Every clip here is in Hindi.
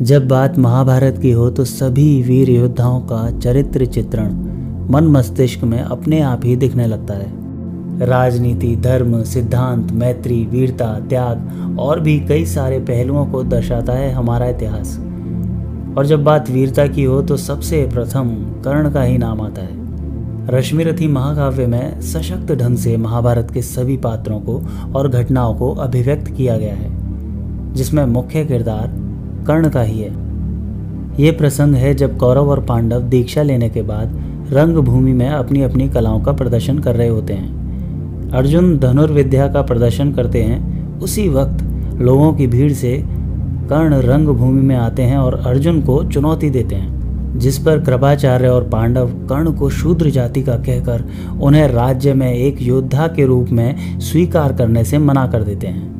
जब बात महाभारत की हो तो सभी वीर योद्धाओं का चरित्र चित्रण मन मस्तिष्क में अपने आप ही दिखने लगता है। राजनीति, धर्म, सिद्धांत, मैत्री, वीरता, त्याग और भी कई सारे पहलुओं को दर्शाता है हमारा इतिहास। और जब बात वीरता की हो तो सबसे प्रथम कर्ण का ही नाम आता है। रश्मिरथी महाकाव्य में सशक्त ढंग से महाभारत के सभी पात्रों को और घटनाओं को अभिव्यक्त किया गया है, जिसमें मुख्य किरदार कर्ण का ही है। ये प्रसंग है जब कौरव और पांडव दीक्षा लेने के बाद रंग भूमि में अपनी अपनी कलाओं का प्रदर्शन कर रहे होते हैं। अर्जुन धनुर्विद्या का प्रदर्शन करते हैं। उसी वक्त लोगों की भीड़ से कर्ण रंग भूमि में आते हैं और अर्जुन को चुनौती देते हैं, जिस पर कृपाचार्य और पांडव कर्ण को शूद्र जाति का कहकर उन्हें राज्य में एक योद्धा के रूप में स्वीकार करने से मना कर देते हैं।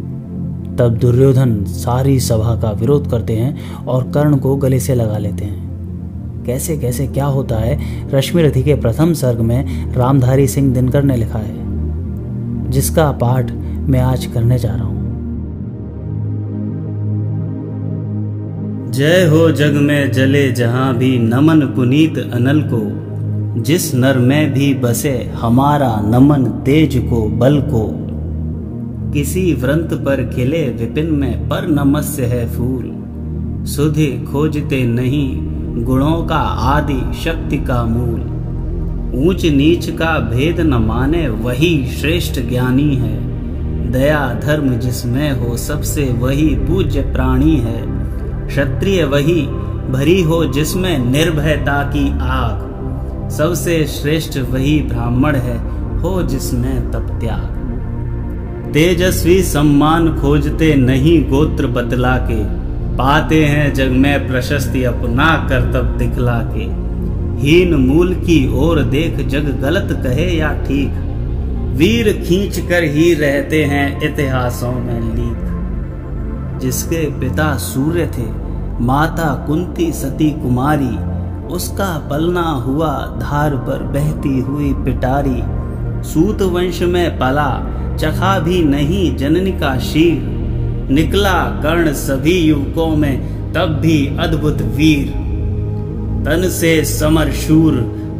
तब दुर्योधन सारी सभा का विरोध करते हैं और कर्ण को गले से लगा लेते हैं। कैसे कैसे, क्या होता है? रश्मिरथी के प्रथम सर्ग में रामधारी सिंह दिनकर ने लिखा है, जिसका पाठ मैं आज करने जा रहा हूँ। जय हो जग में जले जहाँ भी नमन पुनीत अनल को, जिस नर में भी बसे हमारा नमन तेज को, बल को। किसी व्रंत पर खिले विपिन में पर नमस्य है फूल। सुधि खोजते नहीं, गुणों का आदि शक्ति का मूल। ऊंच नीच का भेद न माने, वही श्रेष्ठ ज्ञानी है। दया धर्म जिसमें हो सबसे, वही पूज्य प्राणी है। क्षत्रिय वही, भरी हो जिसमें निर्भयता की आग। सबसे श्रेष्ठ वही ब्राह्मण है, हो जिसमें तप त्याग। तेजस्वी सम्मान खोजते नहीं गोत्र बतला के पाते हैं जग में प्रशस्ति अपना करतब दिखला के हीन मूल की ओर देख जग गलत कहे या ठीक। वीर खींच कर ही रहते हैं इतिहासों में लीक। जिसके पिता सूर्य थे, माता कुंती सती कुमारी, उसका पलना हुआ धार पर बहती हुई पिटारी। सूत वंश में पला चखा भी नहीं जननी का शीर। निकला कर्ण सभी युवकों में, तब भी अद्भुत वीर। तन से समर शूर,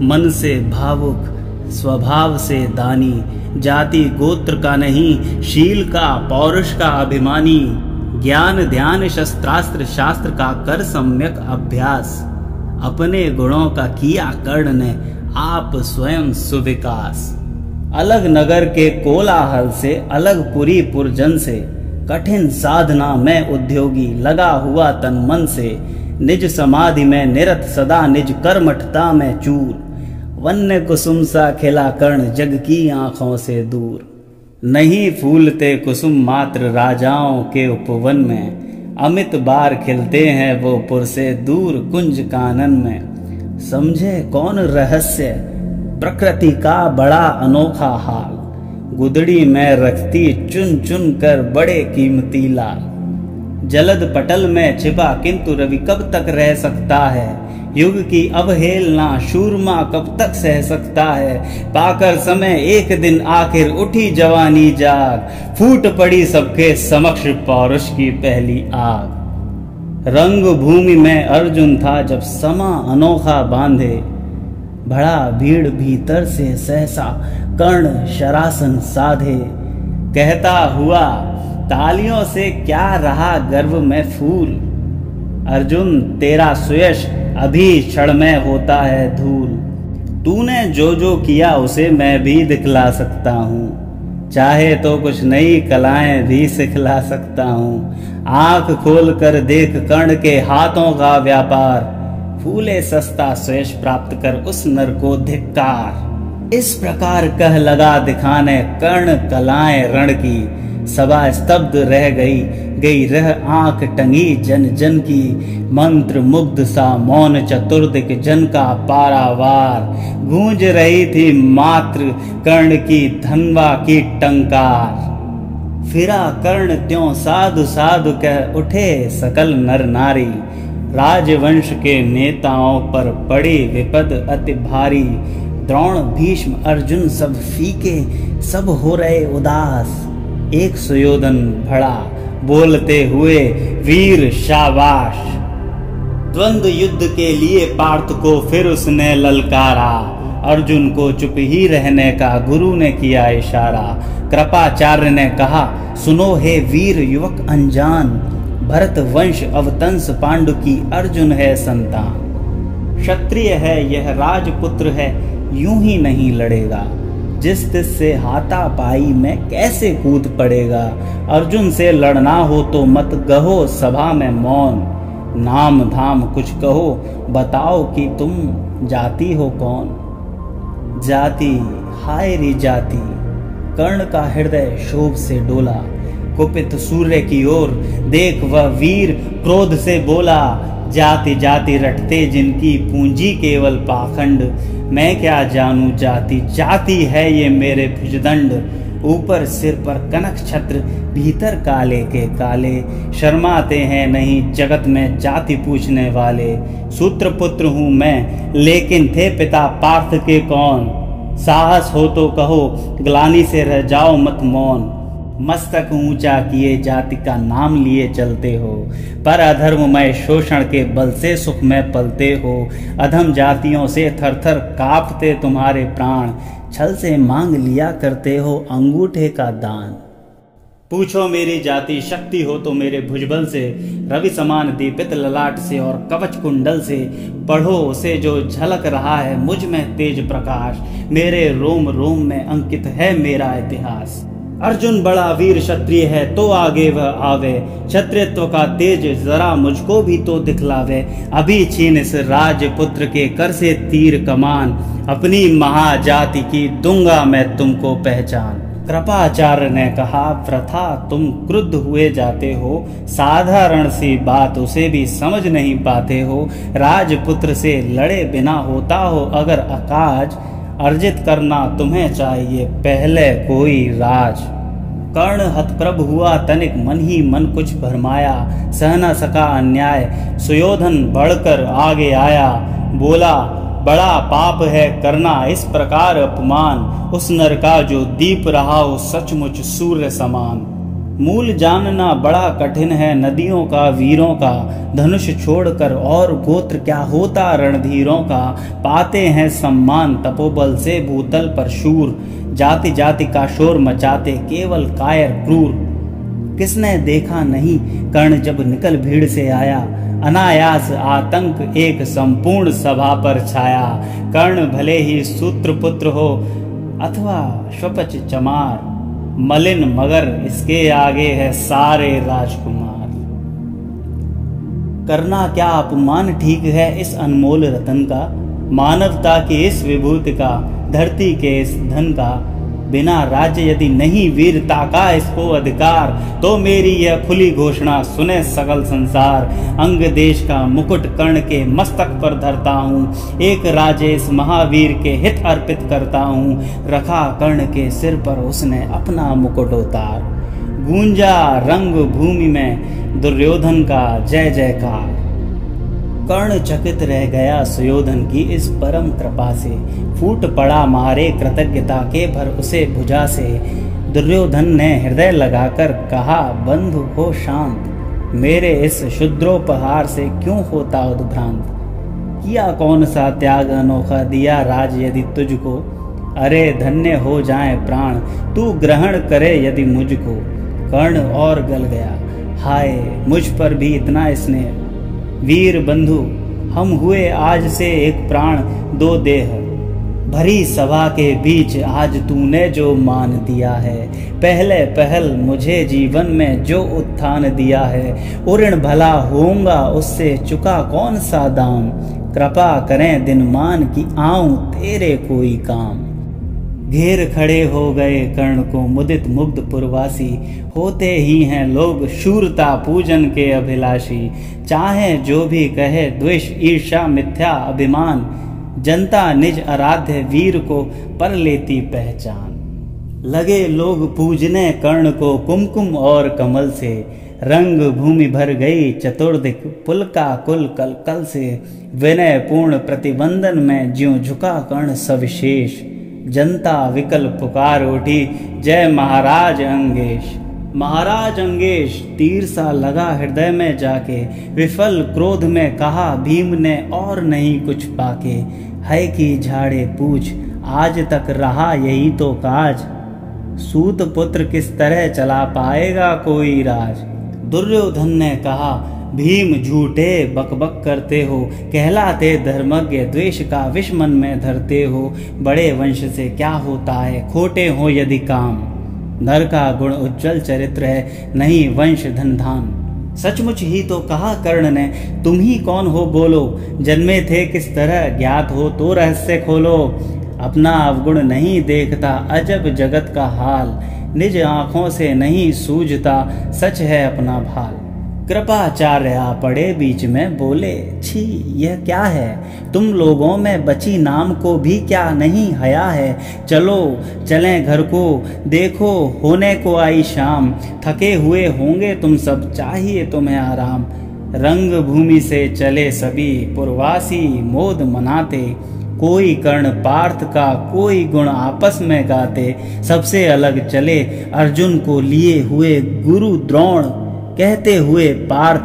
मन से भावुक, स्वभाव से दानी। जाति गोत्र का नहीं, शील का, पौरुष का अभिमानी। ज्ञान, ध्यान, शस्त्रास्त्र, शास्त्र का कर सम्यक अभ्यास। अपने गुणों का किया कर्ण ने, आप स्वयं सुविकास। अलग नगर के कोलाहल से, अलग पुरी पुरजन से, कठिन साधना में उद्योगी लगा हुआ तन मन से, निज समाधि में निरत सदा निज कर्मठता में चूर। वन्य कुसुम सा खिला कर्ण जग की आँखों से दूर। नहीं फूलते कुसुम मात्र राजाओं के उपवन में, अमित बार खिलते हैं वो पुर से दूर कुंज कानन में। समझे कौन रहस्य? प्रकृति का बड़ा अनोखा हाल। गुदड़ी में रखती चुन चुन कर बड़े कीमती लाल। जलद पटल में छिपा, किंतु रवि कब तक रह सकता है? युग की अवहेलना शूरमा कब तक सह सकता है? पाकर समय एक दिन आखिर उठी जवानी जाग। फूट पड़ी सबके समक्ष पौरुष की पहली आग। रंग भूमि में अर्जुन था जब समा अनोखा बांधे। भड़ा भीड़ भीतर से सहसा कर्ण शरासन साधे। कहता हुआ, तालियों से क्या रहा गर्व में फूल? अर्जुन, तेरा सुयश अभी क्षण में होता है धूल। तूने जो जो किया उसे मैं भी दिखला सकता हूँ। चाहे तो कुछ नई कलाएँ भी सिखला सकता हूँ। आँख खोल कर देख कर्ण के हाथों का व्यापार। फूले सस्ता स्वेश प्राप्त कर उस नर को धिक्कार। इस प्रकार कह लगा दिखाने कर्ण कलाएँ रण की। सभा स्तब्ध रह गई गई रह आँख टंगी जन जन की। मंत्र मुग्ध सा मौन चतुर्दिक जन का पारावार। गूंज रही थी मात्र कर्ण की धनवा की टंकार। फिरा कर्ण त्यों साधु साधु कह उठे सकल नर नारी। राजवंश के नेताओं पर पड़ी विपद अति भारी। द्रोण, भीष्म, अर्जुन सब फीके, सब हो रहे उदास। एक सुयोधन भड़ा बोलते हुए, वीर शाबाश! द्वंद युद्ध के लिए पार्थ को फिर उसने ललकारा। अर्जुन को चुप ही रहने का गुरु ने किया इशारा। कृपाचार्य ने कहा, सुनो हे वीर युवक अनजान भरत वंश अवतंस पांडु की अर्जुन है संतान। क्षत्रिय है, यह राजपुत्र है, यूँ ही नहीं लड़ेगा। जिस तिस से हाथा पाई में कैसे कूद पड़ेगा? अर्जुन से लड़ना हो तो मत गहो सभा में मौन। नाम धाम कुछ कहो, बताओ कि तुम जाति हो कौन? जाति, हाय री जाति, कर्ण का हृदय शोभ से डोला। कुपित सूर्य की ओर देख वह वीर क्रोध से बोला, जाति जाति रटते जिनकी पूंजी केवल पाखंड। मैं क्या जानू, जाति जाति है ये मेरे भुजदंड। ऊपर सिर पर कनक छत्र, भीतर काले के काले। शर्माते हैं, नहीं, जगत में जाति पूछने वाले। सूत्र पुत्र हूँ मैं, लेकिन थे पिता पार्थ के कौन? साहस हो तो कहो, ग्लानी से रह जाओ मत मौन। मस्तक ऊँचा किए जाति का नाम लिए चलते हो। पर अधर्ममय शोषण के बल से सुख में पलते हो। अधम जातियों से थर थर कांपते तुम्हारे प्राण। छल से मांग लिया करते हो अंगूठे का दान। पूछो मेरी जाति, शक्ति हो तो मेरे भुजबल से। रवि समान दीपित ललाट से और कवच कुंडल से। पढ़ो उसे जो झलक रहा है मुझमें तेज प्रकाश। मेरे रोम रोम में अंकित है मेरा इतिहास। अर्जुन बड़ा वीर क्षत्रिय है तो आगे वह आवे। क्षत्रित्व का तेज जरा मुझको भी तो दिखलावे। अभी छीन इस राजपुत्र के कर से तीर कमान। अपनी महाजाति की दूँगा मैं तुमको पहचान। कृपाचार्य ने कहा, प्रथा, तुम क्रुद्ध हुए जाते हो। साधारण सी बात उसे भी समझ नहीं पाते हो। राजपुत्र से लड़े बिना होता हो अगर अकाज अर्जित करना तुम्हें चाहिए पहले कोई राज। कर्ण हतप्रभ हुआ, तनिक मन ही मन कुछ भरमाया। सह न सका अन्याय, सुयोधन बढ़कर आगे आया। बोला, बड़ा पाप है, करना इस प्रकार अपमान। उस नर का जो दीप रहा हो सचमुच सूर्य समान। मूल जानना बड़ा कठिन है नदियों का, वीरों का। धनुष छोड़कर और गोत्र क्या होता रणधीरों का? पाते हैं सम्मान तपोबल से भूतल पर शूर। जाति जाति का शोर मचाते केवल कायर क्रूर। किसने देखा नहीं कर्ण जब निकल भीड़ से आया? अनायास आतंक एक संपूर्ण सभा पर छाया। कर्ण भले ही सूत्र पुत्र हो, अथवा स्वपच चमार। मलिन मगर इसके आगे है सारे राजकुमार। करना क्या अपमान ठीक है इस अनमोल रतन का? मानवता की इस विभूति का, धरती के इस धन का बिना राज्य यदि नहीं वीरता का इसको अधिकार तो मेरी यह खुली घोषणा सुने सकल संसार। अंग देश का मुकुट कर्ण के मस्तक पर धरता हूँ। एक राजेश महावीर के हित अर्पित करता हूँ। रखा कर्ण के सिर पर उसने अपना मुकुट उतार। गूंजा रंग भूमि में दुर्योधन का जय जयकार। कर्ण चकित रह गया सुयोधन की इस परम कृपा से। फूट पड़ा मारे कृतज्ञता के भर उसे भुजा से। दुर्योधन ने हृदय लगाकर कहा, बंधु हो शांत, मेरे इस शुद्रोपहार से क्यों होता उद्भ्रांत? किया कौन सा त्याग अनोखा दिया राज यदि तुझको? अरे धन्य हो जाए प्राण, तू ग्रहण करे यदि मुझको। कर्ण और गल गया, हाय, मुझ पर भी इतना स्नेह वीर बंधु, हम हुए आज से एक प्राण, दो देह। भरी सभा के बीच आज तूने जो मान दिया है। पहले पहल मुझे जीवन में जो उत्थान दिया है। उऋण भला होऊँगा, उससे चुका कौन सा दाम? कृपा करें दिन मान की आऊँ तेरे कोई काम। घेर खड़े हो गए कर्ण को मुदित मुग्ध पुरवासी। होते ही हैं लोग शूरता पूजन के अभिलाषी। चाहे जो भी कहे द्वेष ईर्षा मिथ्या, अभिमान, जनता निज आराध्य वीर को पर लेती पहचान। लगे लोग पूजने कर्ण को कुमकुम और कमल से। रंग भूमि भर गई चतुर्दिक पुल का कुल कल कल से। विनय पूर्ण प्रतिबंधन में ज्यो झुका कर्ण सविशेष। जनता विकल पुकार उठी। जय महाराज अंगेश। महाराज अंगेश तीर सा लगा हृदय में जाके। विफल क्रोध में कहा, भीम ने और नहीं कुछ पाके। है कि झाड़े पूछ, आज तक रहा यही तो काज। सूत पुत्र किस तरह चला पाएगा कोई राज? दुर्योधन ने कहा भीम झूठे बकबक करते हो, कहलाते धर्मज्ञ द्वेष का विष मन में धरते हो, बड़े वंश से क्या होता है, खोटे हो यदि काम। नर का गुण उज्जवल चरित्र है, नहीं वंश धन धान सचमुच ही तो कहा कर्ण ने, तुम ही कौन हो बोलो, जन्मे थे किस तरह, ज्ञात हो तो रहस्य खोलो। अपना अवगुण नहीं देखता अजब जगत का हाल, निज आँखों से नहीं सूझता, सच है अपना भाल। कृपाचार्य पड़े बीच में बोले, छी, यह क्या है? तुम लोगों में बची नाम को भी क्या नहीं हया है? चलो, चलें घर को, देखो, होने को आई शाम। थके हुए होंगे तुम सब, चाहिए तुम्हें आराम। रंग भूमि से चले सभी, पुरवासी मोद मनाते। कोई कर्ण पार्थ का कोई गुण आपस में गाते। सबसे अलग चले अर्जुन को लिए हुए गुरु द्रोण। कहते हुए पार्थ,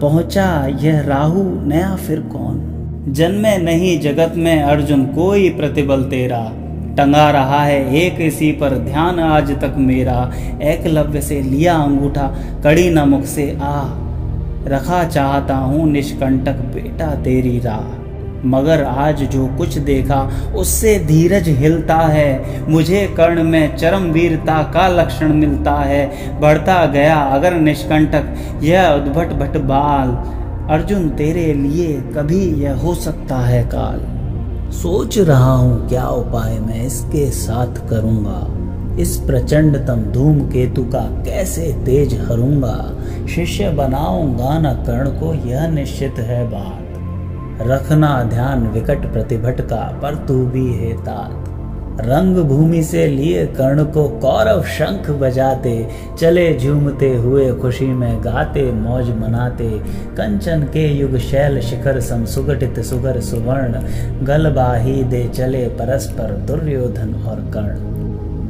पहुँचा, यह राहु नया फिर कौन? जन्मे नहीं जगत में अर्जुन कोई प्रतिबल तेरा। टंगा रहा है एक इसी पर ध्यान आज तक मेरा। एकलव्य से लिया अंगूठा, कड़ी न मुख से आ। रखा चाहता हूँ निष्कंटक बेटा तेरी राह। मगर आज जो कुछ देखा, उससे धीरज हिलता है। मुझे कर्ण में चरम वीरता का लक्षण मिलता है। बढ़ता गया अगर निष्कंटक, यह उद्भट भट बाल। अर्जुन, तेरे लिए कभी यह हो सकता है काल। सोच रहा हूँ क्या उपाय मैं इसके साथ करूँगा। इस प्रचंड तम धूम केतु का कैसे तेज हरूँगा। शिष्य बनाऊँगा न कर्ण को, यह निश्चित है बात रखना ध्यान विकट प्रतिभट का पर तू भी है तात रंग भूमि से लिए कर्ण को कौरव शंख बजाते, चले झूमते हुए खुशी में गाते, मौज मनाते। कंचन के युग शैल शिखर सम सुगठित सुगर सुवर्ण गलबाही दे चले परस्पर दुर्योधन और कर्ण।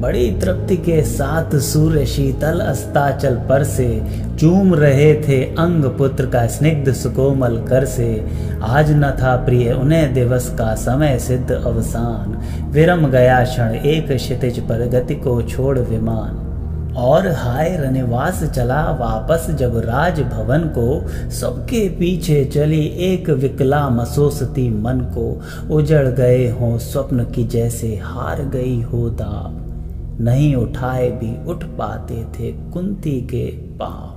बड़ी तृप्ति के साथ सूर्य शीतल अस्ताचल पर से चूम रहे थे अंग पुत्र का स्निग्ध सुकोमल कर से। आज न था प्रिय उन्हें दिवस का समय सिद्ध अवसान। विरम गया क्षण एक क्षितिज पर गति को छोड़ विमान। और हाय रनिवास चला वापस जब राज भवन को। सबके पीछे चली एक विकला मसोसती मन को। उजड़ गए हो स्वप्न की जैसे हार गई हो दाब नहीं उठाए भी उठ पाते थे कुंती के पाँव।